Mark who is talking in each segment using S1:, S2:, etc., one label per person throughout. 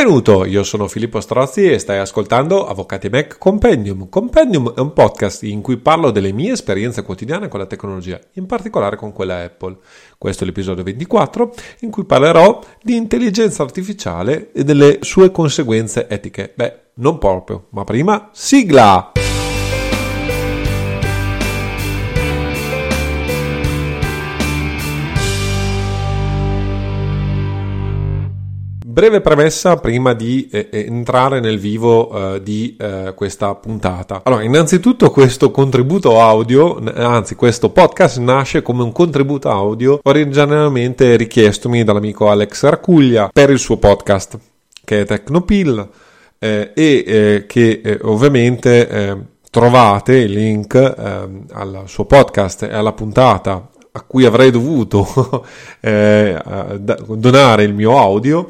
S1: Benvenuto, io sono Filippo Strozzi e stai ascoltando Avvocati Mac Compendium. Compendium è un podcast in cui parlo delle mie esperienze quotidiane con la tecnologia, in particolare con quella Apple. Questo è l'episodio 24 in cui parlerò di intelligenza artificiale e delle sue conseguenze etiche. Beh, non proprio, ma prima sigla! Breve premessa prima di eh, eh, entrare nel vivo eh, di eh, questa puntata. Allora, innanzitutto questo contributo audio, anzi questo podcast nasce come un contributo audio originariamente richiestomi dall'amico Alex Arcuglia per il suo podcast che è Tecnopill eh, e eh, che ovviamente trovate il link al suo podcast e alla puntata a cui avrei dovuto eh, donare il mio audio,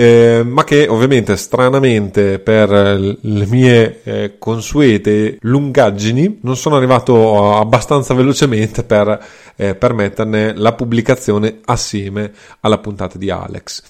S1: eh, ma che ovviamente stranamente per le mie eh, consuete lungaggini non sono arrivato abbastanza velocemente per eh, permetterne la pubblicazione assieme alla puntata di Alex.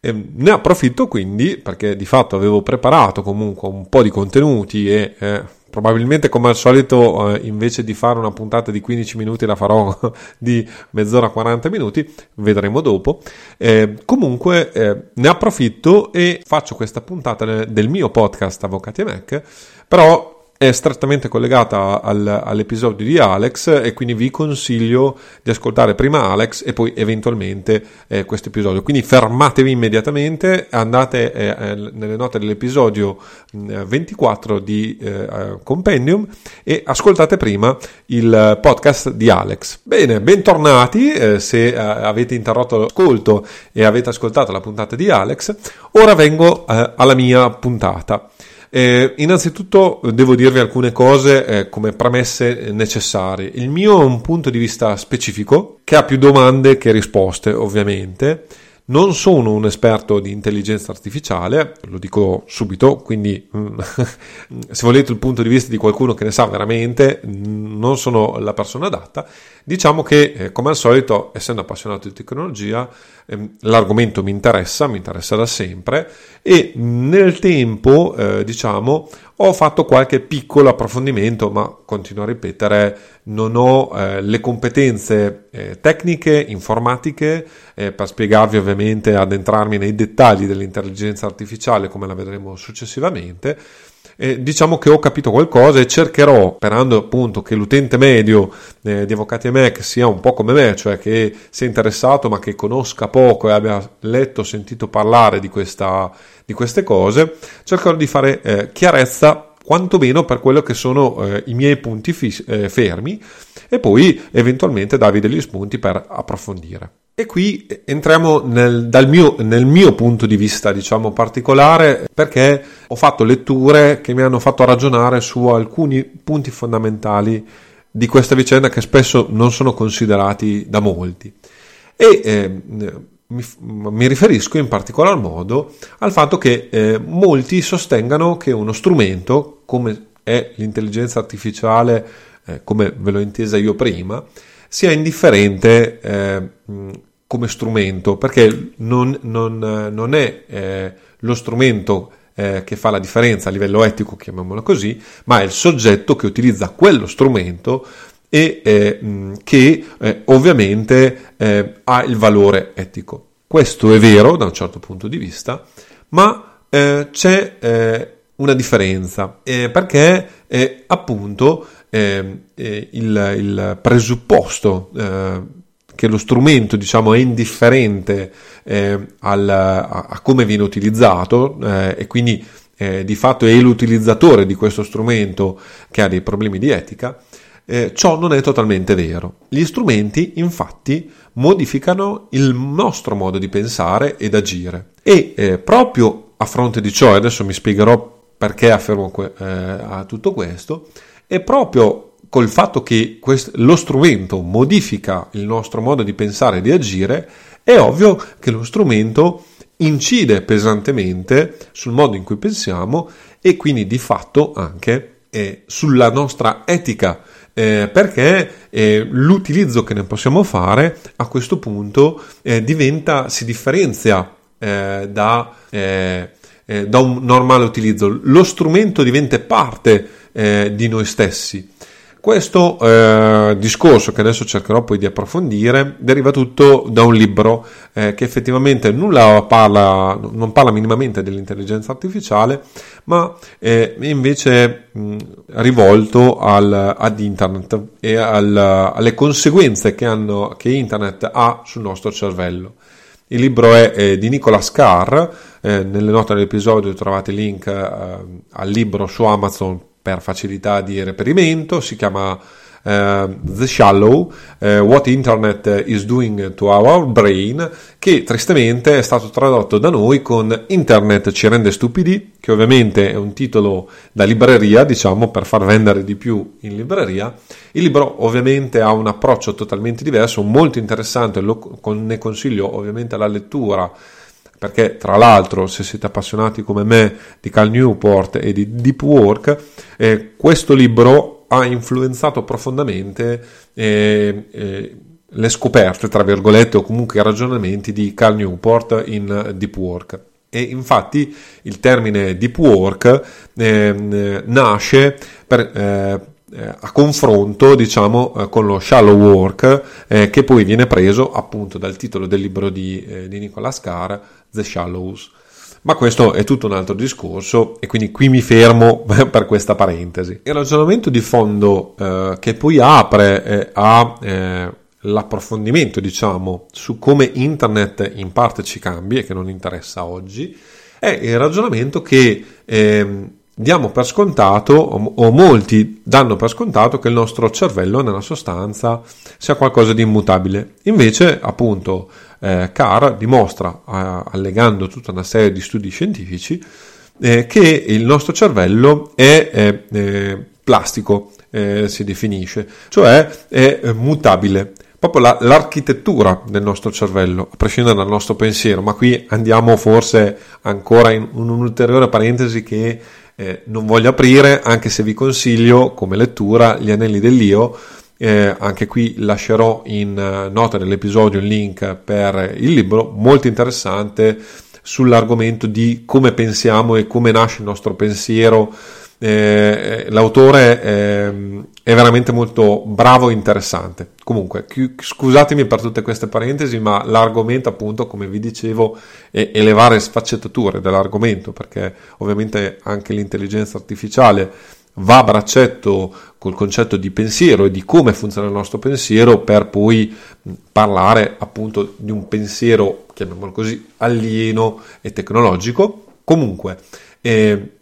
S1: Ehm, ne approfitto quindi perché di fatto avevo preparato comunque un po' di contenuti e eh, Probabilmente come al solito eh, invece di fare una puntata di 15 minuti la farò di mezz'ora 40 minuti, vedremo dopo. Eh, comunque eh, ne approfitto e faccio questa puntata del mio podcast Avvocati e Mac, però è strettamente collegata al, all'episodio di Alex e quindi vi consiglio di ascoltare prima Alex e poi eventualmente eh, questo episodio. Quindi fermatevi immediatamente, andate eh, eh nelle note dell'episodio 24 mm, di eh, eh, Compendium e ascoltate prima il podcast di Alex. Bene, bentornati eh, se avete interrotto l'ascolto e avete ascoltato la puntata di Alex. Ora vengo alla mia puntata. Eh, innanzitutto devo dirvi alcune cose eh, come premesse necessarie. Il mio è un punto di vista specifico che ha più domande che risposte, ovviamente. Non sono un esperto di intelligenza artificiale, lo dico subito, quindi mm, se volete il punto di vista di qualcuno che ne sa veramente, mm, non sono la persona adatta. Diciamo che, eh, come al solito, essendo appassionato di tecnologia, ehm, l'argomento mi interessa, mi interessa da sempre e nel tempo, eh, diciamo, ho fatto qualche piccolo approfondimento, ma continuo a ripetere, non ho eh, le competenze eh, tecniche, informatiche, eh, per spiegarvi ovviamente, addentrarmi nei dettagli dell'intelligenza artificiale come la vedremo successivamente. Eh, diciamo che ho capito qualcosa e cercherò, sperando appunto che l'utente medio eh, di Avvocati e Mac sia un po' come me, cioè che sia interessato ma che conosca poco e abbia letto, sentito parlare di, questa, di queste cose, cercherò di fare eh, chiarezza quantomeno per quello che sono eh, i miei punti fis- eh, fermi e poi eventualmente darvi degli spunti per approfondire. E qui entriamo nel, mio, nel mio punto di vista, diciamo, particolare, perché ho fatto letture che mi hanno fatto ragionare su alcuni punti fondamentali di questa vicenda che spesso non sono considerati da molti. E eh, mi, mi, riferisco in particolar modo al fatto che eh, molti sostengano che uno strumento come è l'intelligenza artificiale, eh, come ve l'ho intesa io prima, sia indifferente eh, come strumento, perché non, non, non è eh, lo strumento eh, che fa la differenza a livello etico, chiamiamolo così, ma è il soggetto che utilizza quello strumento e eh, che eh, ovviamente eh, ha il valore etico. Questo è vero da un certo punto di vista, ma eh, c'è eh, una differenza perché appunto il, il, presupposto che lo strumento diciamo, è indifferente al, a, a, come viene utilizzato e quindi eh, di fatto è l'utilizzatore di questo strumento che ha dei problemi di etica, eh, ciò non è totalmente vero. Gli strumenti, infatti, modificano il nostro modo di pensare ed agire. E eh, proprio a fronte di ciò, adesso mi spiegherò perché affermo que- eh, tutto questo, è proprio col fatto che quest- lo strumento modifica il nostro modo di pensare e di agire, è ovvio che lo strumento incide pesantemente sul modo in cui pensiamo e quindi di fatto anche eh, sulla nostra etica eh, perché eh, l'utilizzo che ne possiamo fare a questo punto eh, diventa, si differenzia eh, da, eh, da un normale utilizzo, lo strumento diventa parte eh, di noi stessi. Questo eh, discorso che adesso cercherò poi di approfondire deriva tutto da un libro eh, che effettivamente nulla parla, non parla minimamente dell'intelligenza artificiale, ma è invece mh, rivolto al, ad internet e al, alle conseguenze che, hanno, che internet ha sul nostro cervello. Il libro è, è di Nicolas Carr, eh, nelle note dell'episodio trovate il link eh, al libro su Amazon per facilità di reperimento, si chiama Uh, The Shallow, uh, What Internet is Doing to Our Brain, che tristemente è stato tradotto da noi con Internet ci rende stupidi, che ovviamente è un titolo da libreria, diciamo, per far vendere di più in libreria. Il libro ovviamente ha un approccio totalmente diverso, molto interessante, lo, ne consiglio ovviamente la lettura perché tra l'altro se siete appassionati come me di Cal Newport e di Deep Work, eh, questo libro ha influenzato profondamente eh, eh, le scoperte, tra virgolette, o comunque i ragionamenti di Cal Newport in Deep Work. E infatti il termine Deep Work ehm, nasce per, eh, eh, a confronto diciamo eh, con lo shallow work eh, che poi viene preso appunto dal titolo del libro di, eh, di Nicolas Carr The Shallows ma questo è tutto un altro discorso e quindi qui mi fermo per questa parentesi. Il ragionamento di fondo eh, che poi apre eh, a eh, l'approfondimento, diciamo, su come internet in parte ci cambia e che non interessa oggi, è il ragionamento che ehm, diamo per scontato, o molti danno per scontato, che il nostro cervello nella sostanza sia qualcosa di immutabile. Invece, appunto, eh, Carr dimostra, eh, allegando tutta una serie di studi scientifici, eh, che il nostro cervello è plastico, eh, si definisce, cioè è eh, mutabile proprio la, l'architettura del nostro cervello, a prescindere dal nostro pensiero, ma qui andiamo forse ancora in un'ulteriore parentesi che eh, non voglio aprire, anche se vi consiglio come lettura Gli Anelli dell'Io. Eh, anche qui lascerò in uh, nota dell'episodio il link per il libro, molto interessante sull'argomento di come pensiamo e come nasce il nostro pensiero eh, l'autore è, ehm, è, veramente molto bravo e interessante. Comunque, scusatemi per tutte queste parentesi, ma l'argomento, appunto, come vi dicevo, è, è le varie sfaccettature dell'argomento, perché ovviamente anche l'intelligenza artificiale va a braccetto col concetto di pensiero e di come funziona il nostro pensiero per poi parlare appunto di un pensiero, chiamiamolo così, alieno e tecnologico. Comunque, eh,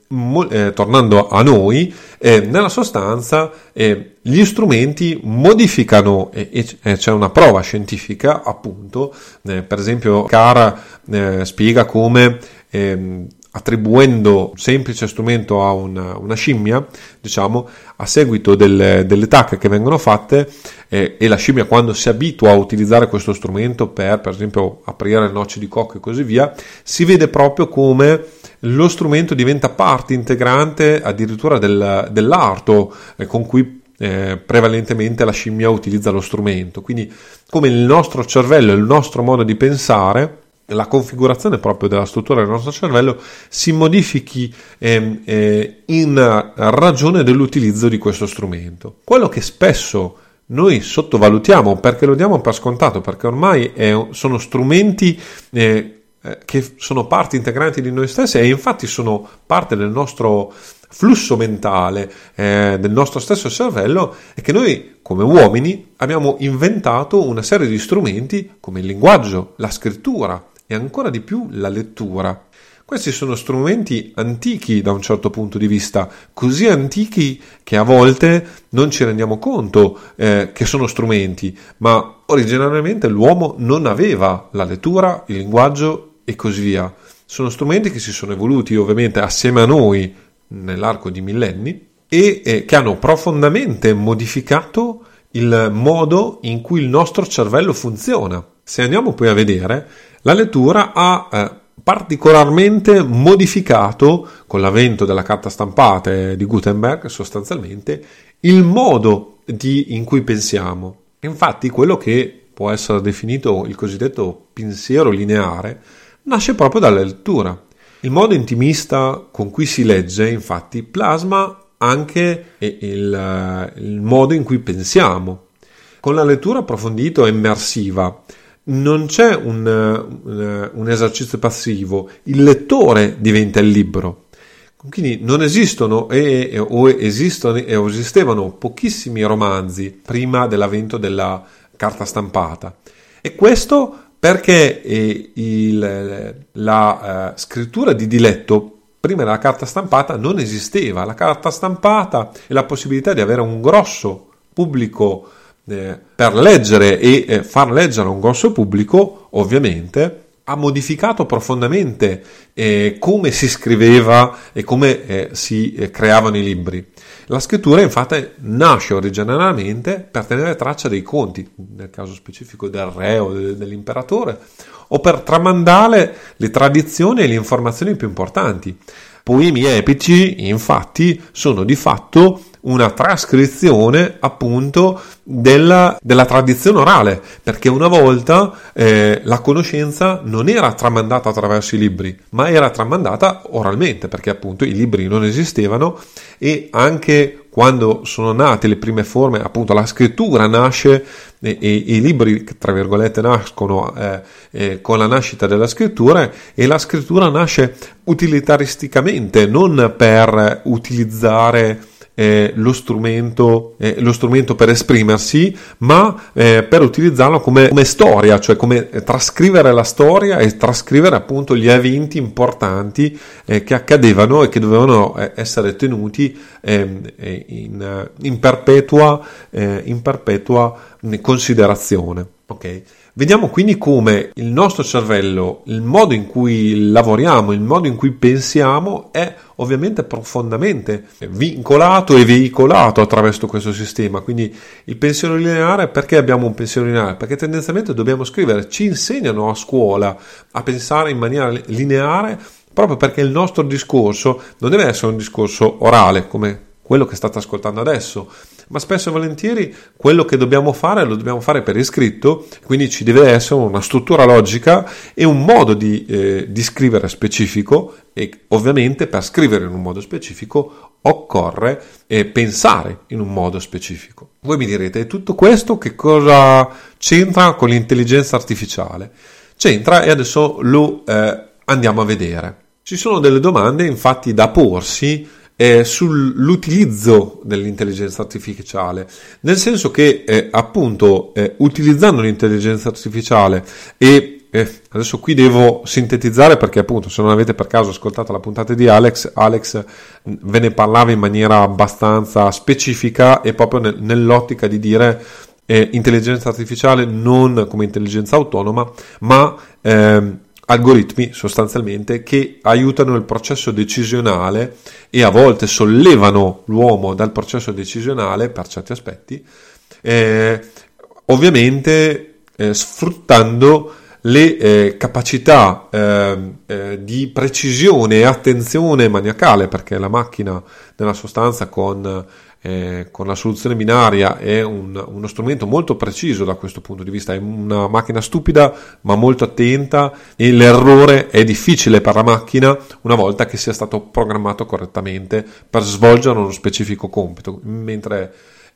S1: eh, tornando a noi, eh, nella sostanza eh, gli strumenti modificano e, e, c'è una prova scientifica, appunto, eh, per esempio Cara eh, spiega come ehm, attribuendo un semplice strumento a una, una scimmia, diciamo, a seguito delle, delle tacche che vengono fatte eh, e la scimmia quando si abitua a utilizzare questo strumento per, per esempio, aprire noci di cocco e così via, si vede proprio come lo strumento diventa parte integrante addirittura del, dell'arto eh, con cui eh, prevalentemente la scimmia utilizza lo strumento. Quindi come il nostro cervello, il nostro modo di pensare, la configurazione proprio della struttura del nostro cervello si modifichi eh, eh, in ragione dell'utilizzo di questo strumento. Quello che spesso noi sottovalutiamo perché lo diamo per scontato, perché ormai è, sono strumenti eh, eh, che sono parti integranti di noi stessi e infatti sono parte del nostro flusso mentale, eh, del nostro stesso cervello e che noi come uomini abbiamo inventato una serie di strumenti come il linguaggio, la scrittura e ancora di più la lettura. Questi sono strumenti antichi da un certo punto di vista, così antichi che a volte non ci rendiamo conto eh, che sono strumenti, ma originariamente l'uomo non aveva la lettura, il linguaggio e così via. Sono strumenti che si sono evoluti ovviamente assieme a noi nell'arco di millenni e eh, che hanno profondamente modificato il modo in cui il nostro cervello funziona. Se andiamo poi a vedere, la lettura ha eh, particolarmente modificato con l'avvento della carta stampata di Gutenberg sostanzialmente il modo di, in cui pensiamo. Infatti quello che può essere definito il cosiddetto pensiero lineare nasce proprio dalla lettura. Il modo intimista con cui si legge, infatti, plasma anche il, il modo in cui pensiamo. Con la lettura approfondita e immersiva non c'è un, un, un esercizio passivo, il lettore diventa il libro. Quindi non esistono e, o esistono e esistevano pochissimi romanzi prima dell'avvento della carta stampata. E questo perché eh, il, la uh, scrittura di diletto prima della carta stampata non esisteva. La carta stampata e la possibilità di avere un grosso pubblico eh, per leggere e eh, far leggere a un grosso pubblico, ovviamente, ha modificato profondamente eh, come si scriveva e come eh, si eh, creavano i libri. La scrittura infatti nasce originariamente per tenere traccia dei conti, nel caso specifico del re o dell'imperatore, o per tramandare le tradizioni e le informazioni più importanti. Poemi epici, infatti, sono di fatto una trascrizione appunto della, della, tradizione orale, perché una volta eh, la conoscenza non era tramandata attraverso i libri, ma era tramandata oralmente, perché appunto i libri non esistevano e anche quando sono nate le prime forme, appunto la scrittura nasce e, e i libri, tra virgolette, nascono eh, eh, con la nascita della scrittura e la scrittura nasce utilitaristicamente, non per utilizzare eh, lo, strumento, eh, lo, strumento, per esprimersi, ma eh, per utilizzarlo come, come, storia, cioè come trascrivere la storia e trascrivere appunto gli eventi importanti eh, che accadevano e che dovevano eh, essere tenuti ehm, eh, in, in, perpetua, in perpetua considerazione. Okay? Vediamo quindi come il nostro cervello, il modo in cui lavoriamo, il modo in cui pensiamo è ovviamente profondamente vincolato e veicolato attraverso questo sistema. Quindi il pensiero lineare, perché abbiamo un pensiero lineare? Perché tendenzialmente dobbiamo scrivere, ci insegnano a scuola a pensare in maniera lineare proprio perché il nostro discorso non deve essere un discorso orale come quello che state ascoltando adesso, ma spesso e volentieri quello che dobbiamo fare lo dobbiamo fare per iscritto, quindi ci deve essere una struttura logica e un modo di, eh, di scrivere specifico e ovviamente per scrivere in un modo specifico occorre eh, pensare in un modo specifico. Voi mi direte, tutto questo che cosa c'entra con l'intelligenza artificiale? C'entra e adesso lo eh, andiamo a vedere. Ci sono delle domande infatti da porsi eh, sull'utilizzo dell'intelligenza artificiale, nel senso che eh, appunto eh, utilizzando l'intelligenza artificiale e eh, adesso qui devo sintetizzare perché appunto se non avete per caso ascoltato la puntata di Alex, Alex ve ne parlava in maniera abbastanza specifica e proprio nel, nell'ottica di dire eh, intelligenza artificiale non come intelligenza autonoma, ma ehm, algoritmi sostanzialmente che aiutano il processo decisionale e a volte sollevano l'uomo dal processo decisionale per certi aspetti, eh, ovviamente eh, sfruttando le eh, capacità ehm, eh, di precisione e attenzione maniacale, perché la macchina nella sostanza con eh, con la soluzione binaria è un, uno strumento molto preciso da questo punto di vista, è una macchina stupida ma molto attenta e l'errore è difficile per la macchina una volta che sia stato programmato correttamente per svolgere uno specifico compito, mentre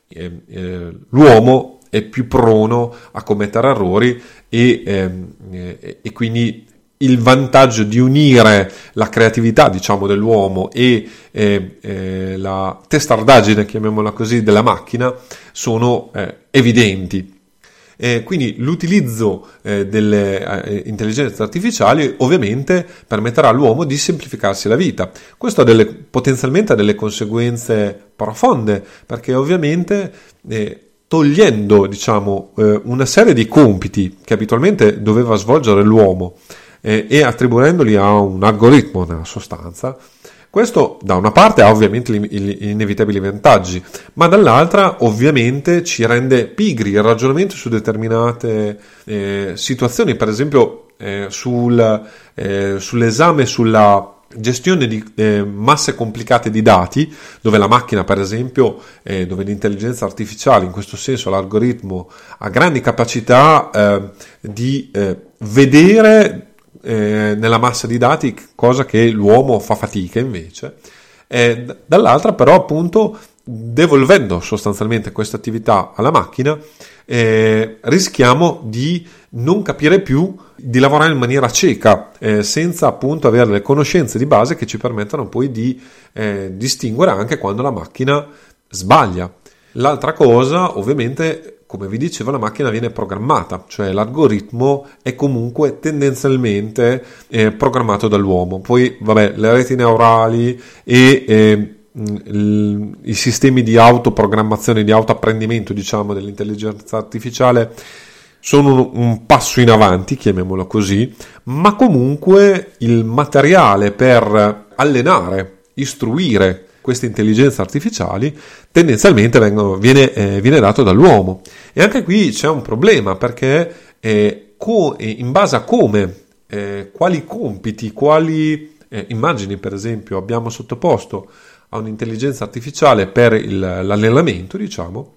S1: eh, eh, l'uomo è più prono a commettere errori e, ehm, eh, e quindi il vantaggio di unire la creatività, diciamo, dell'uomo e eh, eh, la testardaggine, chiamiamola così, della macchina sono eh, evidenti. quindi l'utilizzo eh, delle eh, intelligenze artificiali ovviamente permetterà all'uomo di semplificarsi la vita. Questo ha delle, potenzialmente ha delle conseguenze profonde, perché ovviamente eh, togliendo diciamo, una serie di compiti che abitualmente doveva svolgere l'uomo, eh, e attribuendoli a un algoritmo nella sostanza, questo da una parte ha ovviamente gli inevitabili vantaggi, ma dall'altra ovviamente ci rende pigri il ragionamento su determinate eh, situazioni, per esempio eh, sul, eh, sull'esame sulla gestione di eh, masse complicate di dati, dove la macchina, per esempio, eh, dove l'intelligenza artificiale, in questo senso l'algoritmo, ha grandi capacità eh, di eh, vedere eh, nella massa di dati, cosa che l'uomo fa fatica invece. Eh, dall'altra però appunto devolvendo sostanzialmente questa attività alla macchina eh, rischiamo di non capire più di lavorare in maniera cieca eh, senza appunto avere le conoscenze di base che ci permettano poi di eh, distinguere anche quando la macchina sbaglia l'altra cosa ovviamente come vi dicevo, la macchina viene programmata, cioè l'algoritmo è comunque tendenzialmente eh, programmato dall'uomo. Poi, vabbè, le reti neurali e eh, i sistemi di autoprogrammazione, di autoapprendimento, diciamo, dell'intelligenza artificiale sono un, un passo in avanti, chiamiamolo così, ma comunque il materiale per allenare, istruire queste intelligenze artificiali tendenzialmente vengono, viene, eh, viene, dato dall'uomo. E anche qui c'è un problema perché eh, co- in base a come, eh, quali compiti, quali eh, immagini per esempio abbiamo sottoposto a un'intelligenza artificiale per il, l'allenamento, diciamo,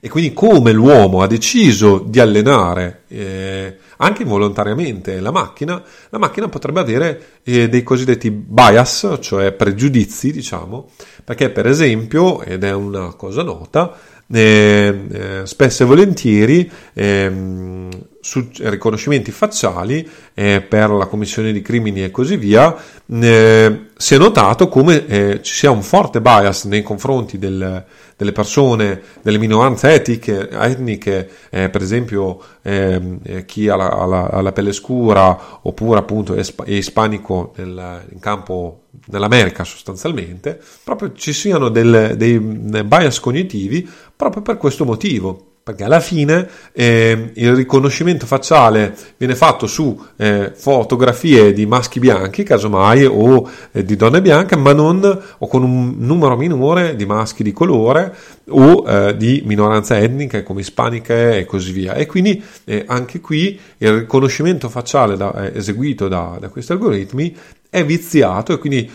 S1: e quindi come l'uomo ha deciso di allenare eh, anche involontariamente. La macchina, la macchina potrebbe avere eh, dei cosiddetti bias, cioè pregiudizi, diciamo, perché per esempio, ed è una cosa nota, eh, eh, spesso e volentieri ehm, su riconoscimenti facciali eh, per la commissione di crimini e così via, eh, si è notato come eh, ci sia un forte bias nei confronti del, delle persone, delle minoranze etiche, etniche, eh, per esempio ehm, eh, chi ha la, la, ha la, pelle scura oppure appunto è, è ispanico nel, in campo nell'America sostanzialmente, proprio ci siano del, dei bias cognitivi proprio per questo motivo perché alla fine eh, il riconoscimento facciale viene fatto su eh, fotografie di maschi bianchi, casomai, o eh, di donne bianche, ma non o con un numero minore di maschi di colore o eh, di minoranze etniche come ispaniche e così via. E quindi eh, anche qui il riconoscimento facciale da, eh, eseguito da, da, questi algoritmi è viziato e quindi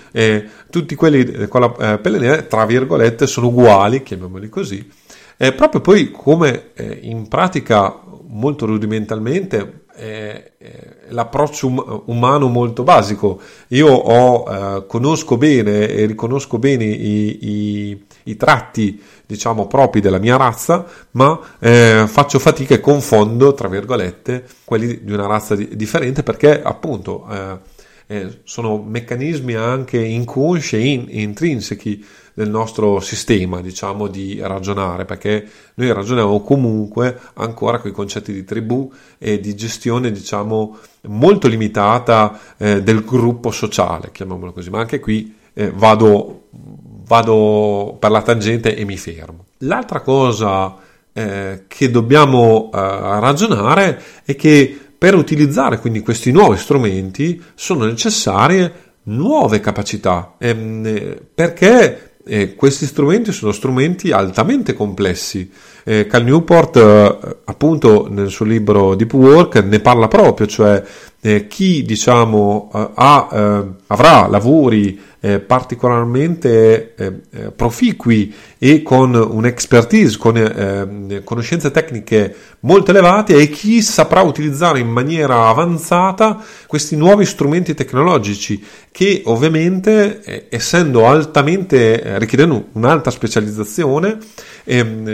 S1: tutti quelli con la pelle nera, tra virgolette, sono uguali, chiamiamoli così è proprio poi come eh, in pratica molto rudimentalmente eh, l'approccio um- umano molto basico. Io ho, eh, conosco bene e riconosco bene i, i, i, tratti, diciamo, propri della mia razza, ma eh, faccio fatica e confondo, tra virgolette, quelli di una razza di- differente perché appunto eh, eh, sono meccanismi anche inconsci e in- intrinseci del nostro sistema, diciamo, di ragionare, perché noi ragioniamo comunque ancora con i concetti di tribù e di gestione, diciamo, molto limitata eh, del gruppo sociale, chiamiamolo così, ma anche qui eh, vado, vado per la tangente e mi fermo. L'altra cosa eh, che dobbiamo eh, ragionare è che per utilizzare quindi questi nuovi strumenti sono necessarie nuove capacità ehm, perché eh, questi strumenti sono strumenti altamente complessi. Eh, Cal Newport, eh, appunto, nel suo libro Deep Work ne parla proprio, cioè eh, chi diciamo eh, ha, eh, avrà lavori eh, particolarmente eh, eh, proficui e con un'expertise, con eh, conoscenze tecniche molto elevate e chi saprà utilizzare in maniera avanzata questi nuovi strumenti tecnologici che ovviamente essendo altamente richiedendo un'alta specializzazione ehm,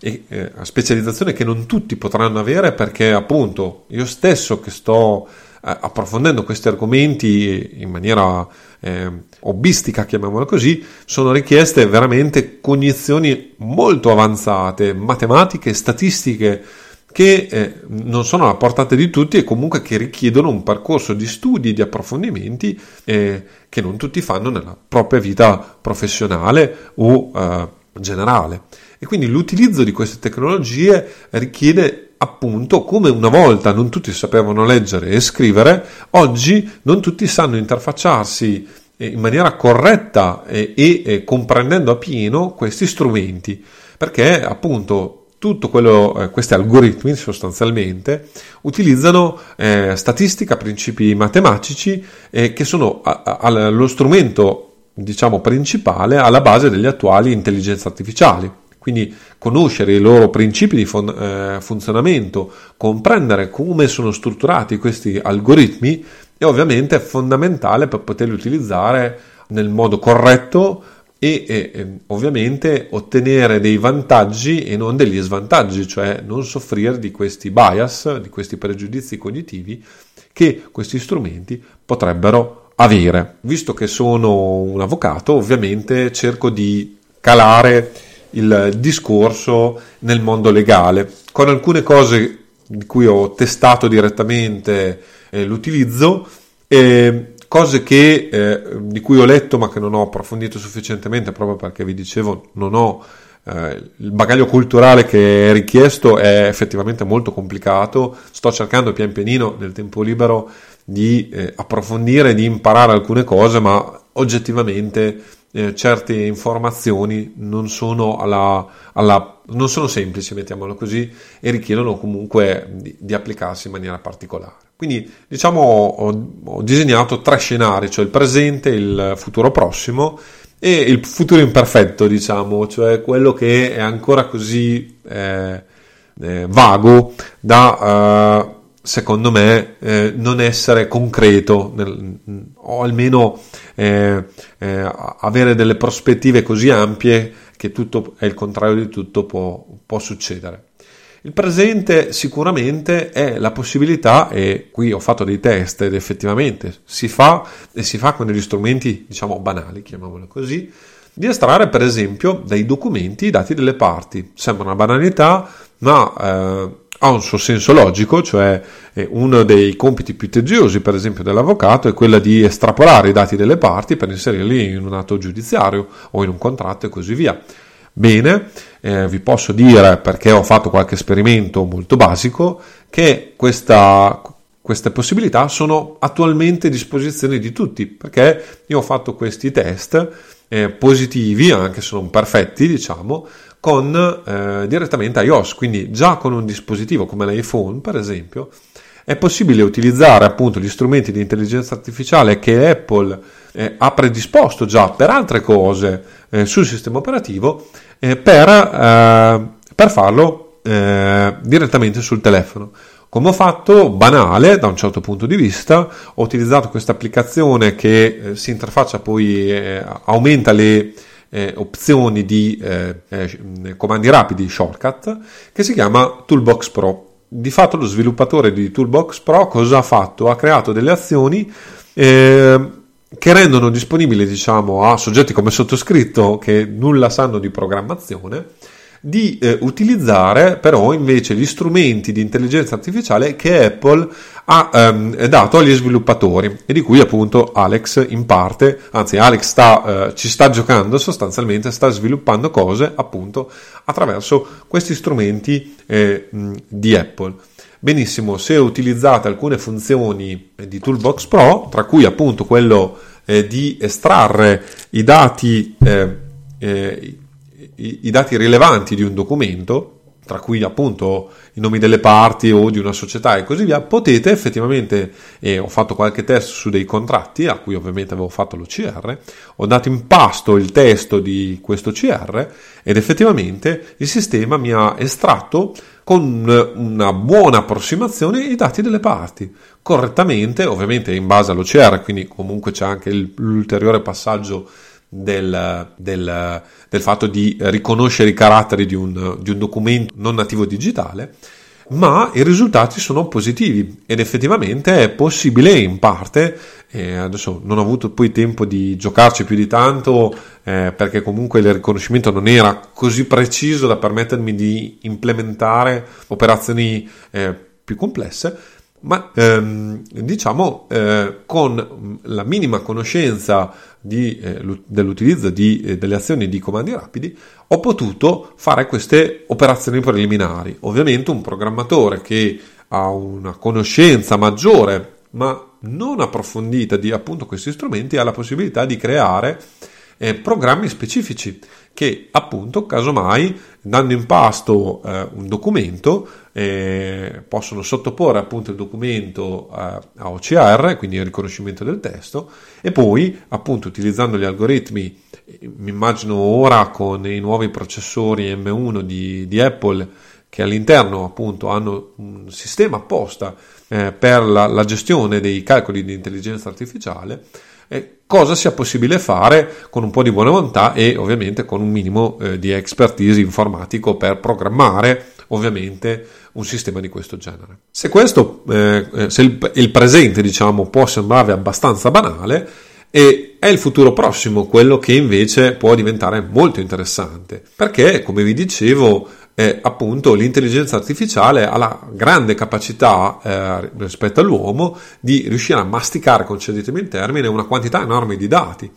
S1: e, e specializzazione che non tutti potranno avere perché appunto io stesso che sto approfondendo questi argomenti in maniera eh, hobbistica, chiamiamola così, sono richieste veramente cognizioni molto avanzate, matematiche, statistiche, che eh, non sono alla portata di tutti e comunque che richiedono un percorso di studi, di approfondimenti eh, che non tutti fanno nella propria vita professionale o eh, generale. E quindi l'utilizzo di queste tecnologie richiede appunto come una volta non tutti sapevano leggere e scrivere, oggi non tutti sanno interfacciarsi eh, in maniera corretta e, e, e comprendendo appieno questi strumenti, perché appunto tutto quello, eh, questi algoritmi sostanzialmente utilizzano eh, statistica, principi matematici eh, che sono a, a, lo strumento diciamo principale alla base degli attuali intelligenze artificiali. Quindi conoscere i loro principi di fon- eh, funzionamento, comprendere come sono strutturati questi algoritmi e ovviamente è fondamentale per poterli utilizzare nel modo corretto e, e, e, ovviamente ottenere dei vantaggi e non degli svantaggi, cioè non soffrire di questi bias, di questi pregiudizi cognitivi che questi strumenti potrebbero avere. Visto che sono un avvocato, ovviamente cerco di calare il discorso nel mondo legale. Con alcune cose di cui ho testato direttamente eh, l'utilizzo e cose che, eh, di cui ho letto ma che non ho approfondito sufficientemente proprio perché vi dicevo non ho eh, il bagaglio culturale che è richiesto è effettivamente molto complicato. Sto cercando pian pianino nel tempo libero di eh, approfondire di imparare alcune cose ma oggettivamente eh, certe informazioni non sono, alla, alla, non sono semplici mettiamolo così e richiedono comunque di, di applicarsi in maniera particolare. Quindi diciamo ho, ho disegnato tre scenari, cioè il presente, il futuro prossimo e il futuro imperfetto, diciamo, cioè quello che è ancora così eh, eh, vago da, eh, secondo me, eh, non essere concreto nel, o almeno eh, eh, avere delle prospettive così ampie che tutto è il contrario di tutto può, può succedere. Il presente sicuramente è la possibilità, e qui ho fatto dei test ed effettivamente si fa, e si fa con degli strumenti, diciamo, banali, chiamiamolo così, di estrarre per esempio dai documenti i dati delle parti. Sembra una banalità, ma eh, ha un suo senso logico, cioè eh, uno dei compiti più tediosi, per esempio, dell'avvocato è quello di estrapolare i dati delle parti per inserirli in un atto giudiziario o in un contratto e così via. Bene, eh, vi posso dire perché ho fatto qualche esperimento molto basico che questa, queste possibilità sono attualmente a disposizione di tutti perché io ho fatto questi test eh, positivi, anche se non perfetti, diciamo, con eh, direttamente iOS, quindi già con un dispositivo come l'iPhone, per esempio, è possibile utilizzare appunto gli strumenti di intelligenza artificiale che Apple eh, ha predisposto già per altre cose eh, sul sistema operativo eh, per, eh, per, farlo eh, direttamente sul telefono. Come ho fatto? Banale da un certo punto di vista, ho utilizzato questa applicazione che si interfaccia poi, aumenta le eh, opzioni di eh, eh, comandi rapidi shortcut che si chiama Toolbox Pro. Di fatto lo sviluppatore di Toolbox Pro cosa ha fatto? Ha creato delle azioni eh, che rendono disponibile diciamo, a soggetti come sottoscritto che nulla sanno di programmazione di eh, utilizzare però invece gli strumenti di intelligenza artificiale che Apple ha ehm, dato agli sviluppatori e di cui appunto Alex in parte, anzi Alex sta, eh, ci sta giocando sostanzialmente, sta sviluppando cose appunto attraverso questi strumenti eh, di Apple. Benissimo, se utilizzate alcune funzioni di Toolbox Pro, tra cui appunto quello eh, di estrarre i dati, eh, eh, i, i dati rilevanti di un documento, tra cui appunto i nomi delle parti o di una società e così via, potete effettivamente, e ho fatto qualche test su dei contratti, a cui ovviamente avevo fatto l'OCR, ho dato in pasto il testo di questo CR ed effettivamente il sistema mi ha estratto con una buona approssimazione i dati delle parti, correttamente, ovviamente in base all'OCR, quindi comunque c'è anche l'ulteriore passaggio del, del, del, fatto di riconoscere i caratteri di un, di un documento non nativo digitale, ma i risultati sono positivi ed effettivamente è possibile in parte, eh, adesso non ho avuto poi tempo di giocarci più di tanto eh, perché comunque il riconoscimento non era così preciso da permettermi di implementare operazioni eh, più complesse, ma ehm, diciamo eh, con la minima conoscenza di, eh, dell'utilizzo di, eh, delle azioni di comandi rapidi ho potuto fare queste operazioni preliminari. Ovviamente un programmatore che ha una conoscenza maggiore ma non approfondita di appunto questi strumenti ha la possibilità di creare eh, programmi specifici che appunto casomai dando in pasto eh, un documento eh, possono sottoporre appunto il documento a, OCR quindi il riconoscimento del testo e poi appunto utilizzando gli algoritmi mi immagino ora con i nuovi processori M1 di, di Apple che all'interno appunto hanno un sistema apposta eh, per la, la, gestione dei calcoli di intelligenza artificiale, eh, cosa sia possibile fare con un po' di buona volontà e ovviamente con un minimo eh, di expertise informatico per programmare ovviamente un sistema di questo genere. Se questo, eh, se il, il presente diciamo può sembrare abbastanza banale, e è il futuro prossimo quello che invece può diventare molto interessante perché come vi dicevo eh, appunto l'intelligenza artificiale ha la grande capacità eh, rispetto all'uomo di riuscire a masticare, concedetemi il termine, una quantità enorme di dati.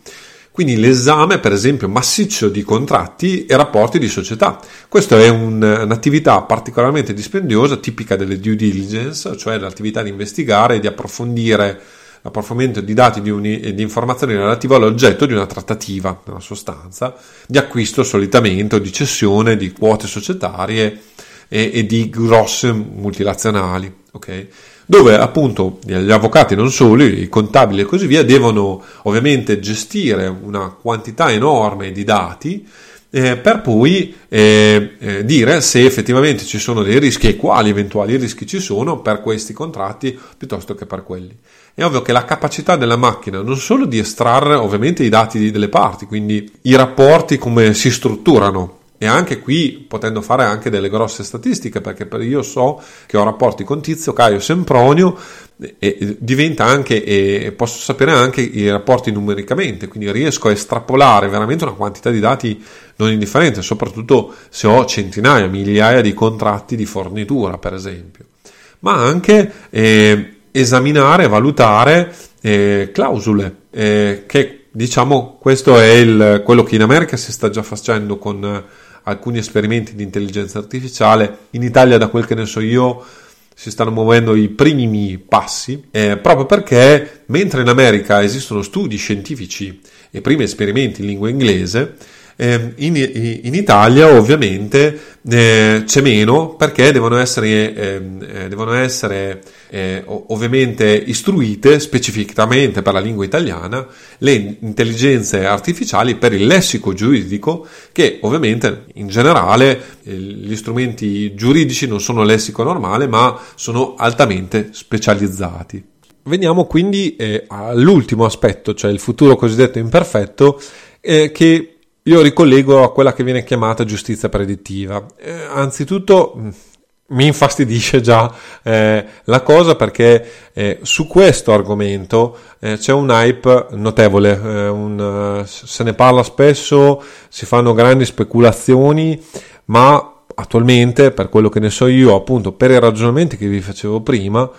S1: Quindi l'esame, per esempio, massiccio di contratti e rapporti di società. Questa è un, un'attività particolarmente dispendiosa, tipica delle due diligence, cioè l'attività di investigare e di approfondire l'approfondimento di dati uni, di informazioni relative all'oggetto di una trattativa, nella sostanza, di acquisto solitamente o di cessione di quote societarie e, e di grosse multinazionali. Okay? dove appunto gli avvocati non solo, i contabili e così via, devono ovviamente gestire una quantità enorme di dati eh, per poi eh, eh, dire se effettivamente ci sono dei rischi e quali eventuali rischi ci sono per questi contratti piuttosto che per quelli. È ovvio che la capacità della macchina non solo di estrarre ovviamente i dati delle parti, quindi i rapporti come si strutturano, e anche qui potendo fare anche delle grosse statistiche perché io so che ho rapporti con Tizio, Caio, Sempronio e diventa anche e posso sapere anche i rapporti numericamente quindi riesco a estrapolare veramente una quantità di dati non indifferente soprattutto se ho centinaia migliaia di contratti di fornitura per esempio. Ma anche eh, esaminare valutare eh, clausole eh, che diciamo questo è il, quello che in America si sta già facendo con alcuni esperimenti di intelligenza artificiale. In Italia, da quel che ne so io, si stanno muovendo i primi passi, eh, proprio perché mentre in America esistono studi scientifici e primi esperimenti in lingua inglese, eh, in, in, Italia ovviamente eh, c'è meno perché devono essere, ehm, eh, devono essere eh, ovviamente istruite specificamente per la lingua italiana le intelligenze artificiali per il lessico giuridico che ovviamente in generale eh, gli strumenti giuridici non sono lessico normale ma sono altamente specializzati. Veniamo quindi eh, all'ultimo aspetto, cioè il futuro cosiddetto imperfetto, che io ricollego a quella che viene chiamata giustizia predittiva. Eh, anzitutto mm, mi infastidisce già eh, la cosa perché eh, su questo argomento eh, c'è un hype notevole, eh, un, eh, se ne parla spesso, si fanno grandi speculazioni, ma attualmente, per quello che ne so io, appunto per i ragionamenti che vi facevo prima,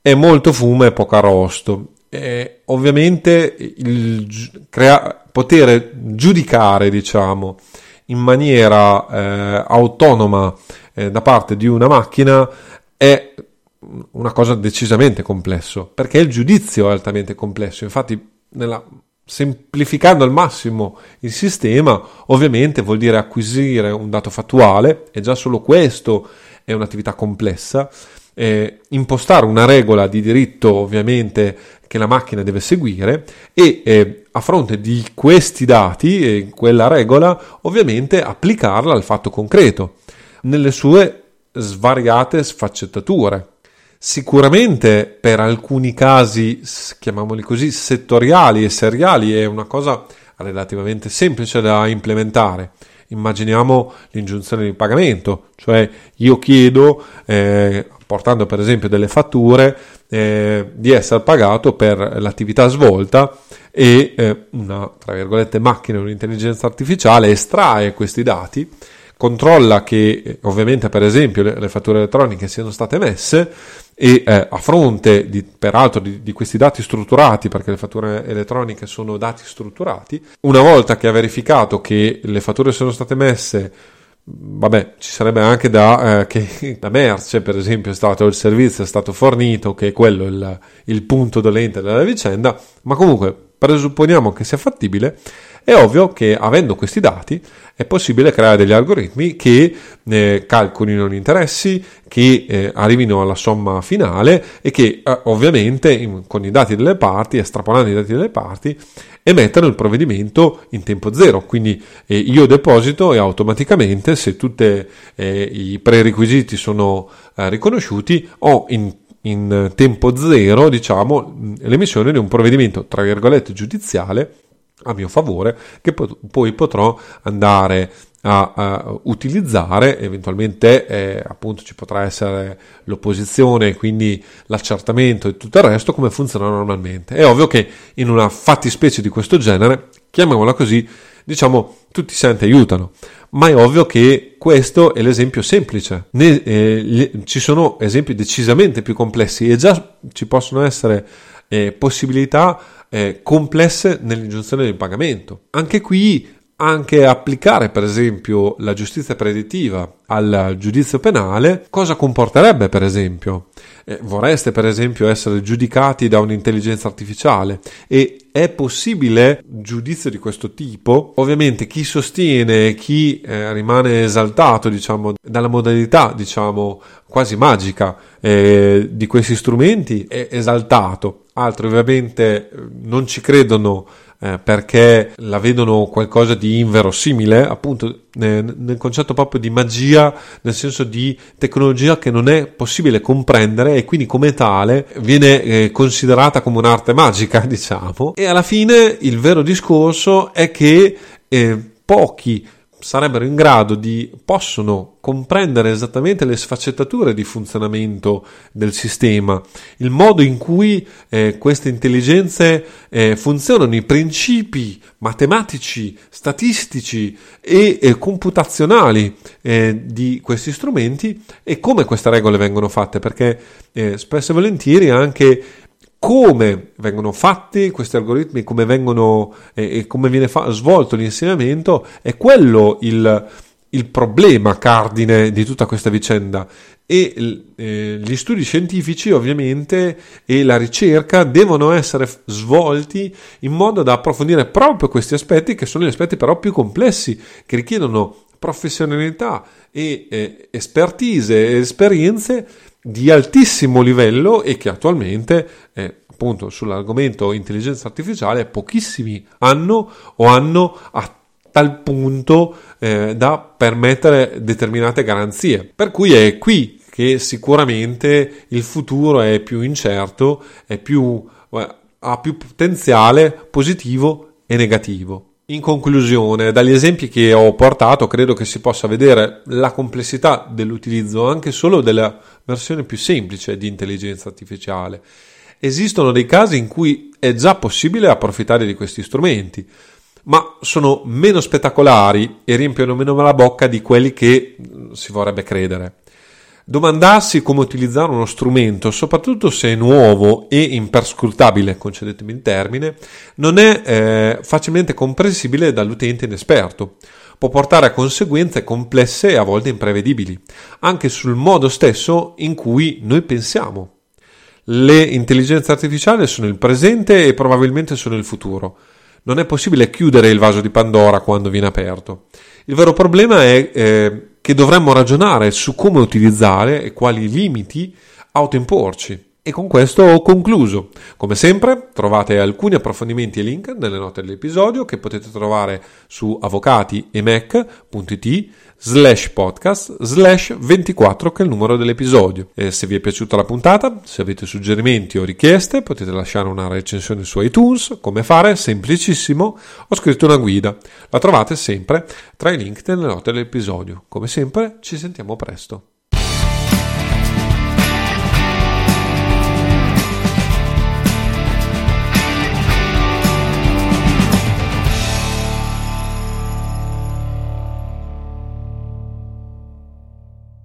S1: è molto fumo e poco arrosto. Eh, ovviamente il crea- poter giudicare, diciamo, in maniera eh, autonoma eh, da parte di una macchina è una cosa decisamente complesso, perché il giudizio è altamente complesso. Infatti, nella, semplificando al massimo il sistema, ovviamente vuol dire acquisire un dato fattuale, e già solo questo è un'attività complessa eh, impostare una regola di diritto ovviamente che la macchina deve seguire e eh, a fronte di questi dati e quella regola ovviamente applicarla al fatto concreto nelle sue svariate sfaccettature. Sicuramente per alcuni casi, chiamiamoli così, settoriali e seriali è una cosa relativamente semplice da implementare. Immaginiamo l'ingiunzione di pagamento, cioè io chiedo eh, portando per esempio delle fatture eh, di essere pagato per l'attività svolta e eh, una tra virgolette macchina, un'intelligenza artificiale estrae questi dati, controlla che eh, ovviamente per esempio le, le, fatture elettroniche siano state emesse e eh, a fronte di, peraltro di, di, questi dati strutturati, perché le fatture elettroniche sono dati strutturati, una volta che ha verificato che le fatture sono state emesse vabbè, ci sarebbe anche da eh, che la merce, per esempio, è stato il servizio è stato fornito, che è quello il, il punto dolente della vicenda, ma comunque presupponiamo che sia fattibile, è ovvio che avendo questi dati è possibile creare degli algoritmi che eh, calcolino gli interessi, che eh, arrivino alla somma finale e che eh, ovviamente in, con i dati delle parti, estrapolando i dati delle parti, emettono il provvedimento in tempo zero. Quindi eh, io deposito e automaticamente, se tutti eh, i prerequisiti sono eh, riconosciuti, ho in in tempo zero, diciamo, l'emissione di un provvedimento, tra virgolette, giudiziale a mio favore, che poi potrò andare a, a utilizzare, eventualmente eh, appunto ci potrà essere l'opposizione, quindi l'accertamento e tutto il resto come funziona normalmente. È ovvio che in una fattispecie di questo genere, chiamiamola così, diciamo tutti i santi aiutano, ma è ovvio che questo è l'esempio semplice. Ne, eh, ci sono esempi decisamente più complessi e già ci possono essere eh, possibilità eh, complesse nell'ingiunzione del pagamento. Anche qui anche applicare per esempio la giustizia predittiva al giudizio penale, cosa comporterebbe per esempio? Eh, vorreste per esempio essere giudicati da un'intelligenza artificiale e è possibile giudizio di questo tipo? Ovviamente chi sostiene, chi eh, rimane esaltato diciamo dalla modalità diciamo quasi magica eh, di questi strumenti è esaltato, altri ovviamente non ci credono eh, perché la vedono qualcosa di inverosimile, appunto nel, nel concetto proprio di magia, nel senso di tecnologia che non è possibile comprendere e quindi come tale viene eh, considerata come un'arte magica, diciamo. E alla fine il vero discorso è che eh, pochi sarebbero in grado di, possono comprendere esattamente le sfaccettature di funzionamento del sistema, il modo in cui eh, queste intelligenze eh, funzionano, i principi matematici, statistici e eh, computazionali di questi strumenti e come queste regole vengono fatte, perché eh, spesso e volentieri anche come vengono fatti questi algoritmi, come vengono eh, e come viene fa- svolto l'insegnamento, è quello il, il, problema cardine di tutta questa vicenda. E eh, gli studi scientifici, ovviamente, e la ricerca devono essere svolti in modo da approfondire proprio questi aspetti, che sono gli aspetti però più complessi, che richiedono professionalità e eh, expertise e esperienze di altissimo livello e che attualmente, eh, appunto, sull'argomento intelligenza artificiale, pochissimi hanno o hanno a tal punto eh, da permettere determinate garanzie. Per cui è qui che sicuramente il futuro è più incerto, è più, eh, ha più potenziale positivo e negativo. In conclusione, dagli esempi che ho portato, credo che si possa vedere la complessità dell'utilizzo anche solo della versione più semplice di intelligenza artificiale. Esistono dei casi in cui è già possibile approfittare di questi strumenti, ma sono meno spettacolari e riempiono meno la bocca di quelli che si vorrebbe credere. Domandarsi come utilizzare uno strumento, soprattutto se è nuovo e imperscrutabile, concedetemi il termine, non è eh, facilmente comprensibile dall'utente inesperto. Può portare a conseguenze complesse e a volte imprevedibili, anche sul modo stesso in cui noi pensiamo. Le intelligenze artificiali sono il presente e probabilmente sono il futuro. Non è possibile chiudere il vaso di Pandora quando viene aperto. Il vero problema è eh, che dovremmo ragionare su come utilizzare e quali limiti autoimporci. E con questo ho concluso. Come sempre trovate alcuni approfondimenti e link nelle note dell'episodio che potete trovare su avvocatiemac.it slash podcast slash 24 che è il numero dell'episodio. E se vi è piaciuta la puntata, se avete suggerimenti o richieste potete lasciare una recensione su iTunes. Come fare? Semplicissimo. Ho scritto una guida. La trovate sempre tra i link nelle note dell'episodio. Come sempre ci sentiamo presto.